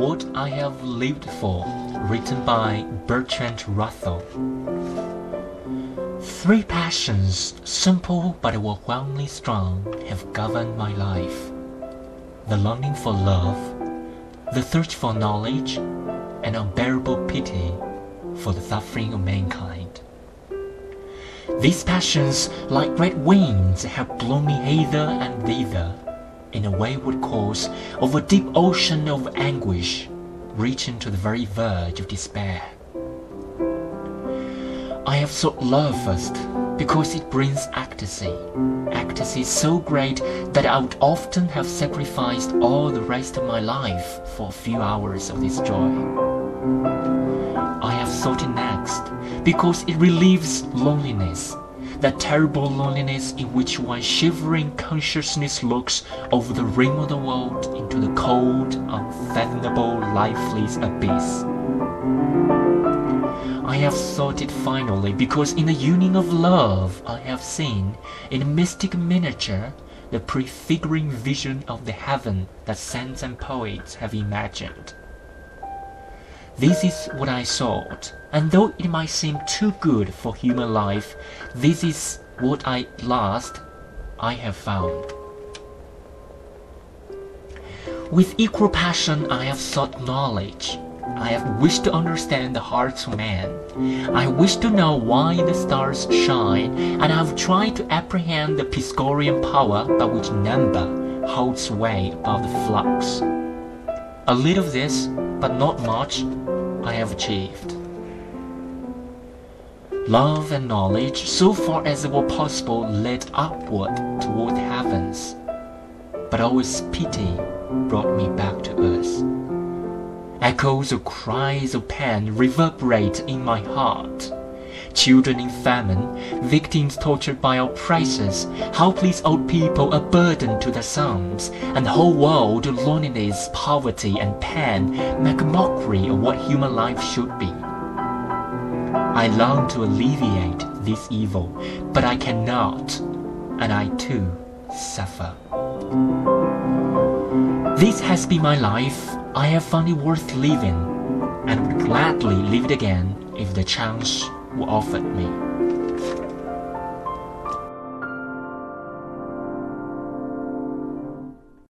What I Have Lived For, written by Bertrand Russell. Three passions, simple but overwhelmingly strong, have governed my life the longing for love, the thirst for knowledge, and unbearable pity for the suffering of mankind. These passions, like great winds, have blown me hither and thither in a wayward course of a deep ocean of anguish, reaching to the very verge of despair. I have sought love first because it brings ecstasy, ecstasy so great that I would often have sacrificed all the rest of my life for a few hours of this joy. I have sought it next because it relieves loneliness that terrible loneliness in which one shivering consciousness looks over the rim of the world into the cold, unfathomable, lifeless abyss. I have sought it finally because in the union of love I have seen, in a mystic miniature, the prefiguring vision of the heaven that saints and poets have imagined. This is what I sought, and though it might seem too good for human life, this is what I last I have found. With equal passion I have sought knowledge. I have wished to understand the hearts of men. I wish to know why the stars shine, and I have tried to apprehend the Pythagorean power by which number holds sway above the flux. A little of this, but not much, I have achieved. Love and knowledge, so far as it were possible, led upward toward heavens, but always pity brought me back to earth. Echoes of cries of pain reverberate in my heart. Children in famine, victims tortured by oppressors, helpless old people a burden to their sons, and the whole world loneliness, poverty, and pain make mockery of what human life should be. I long to alleviate this evil, but I cannot, and I too suffer. This has been my life. I have found it worth living, and would gladly live it again if the chance offered me.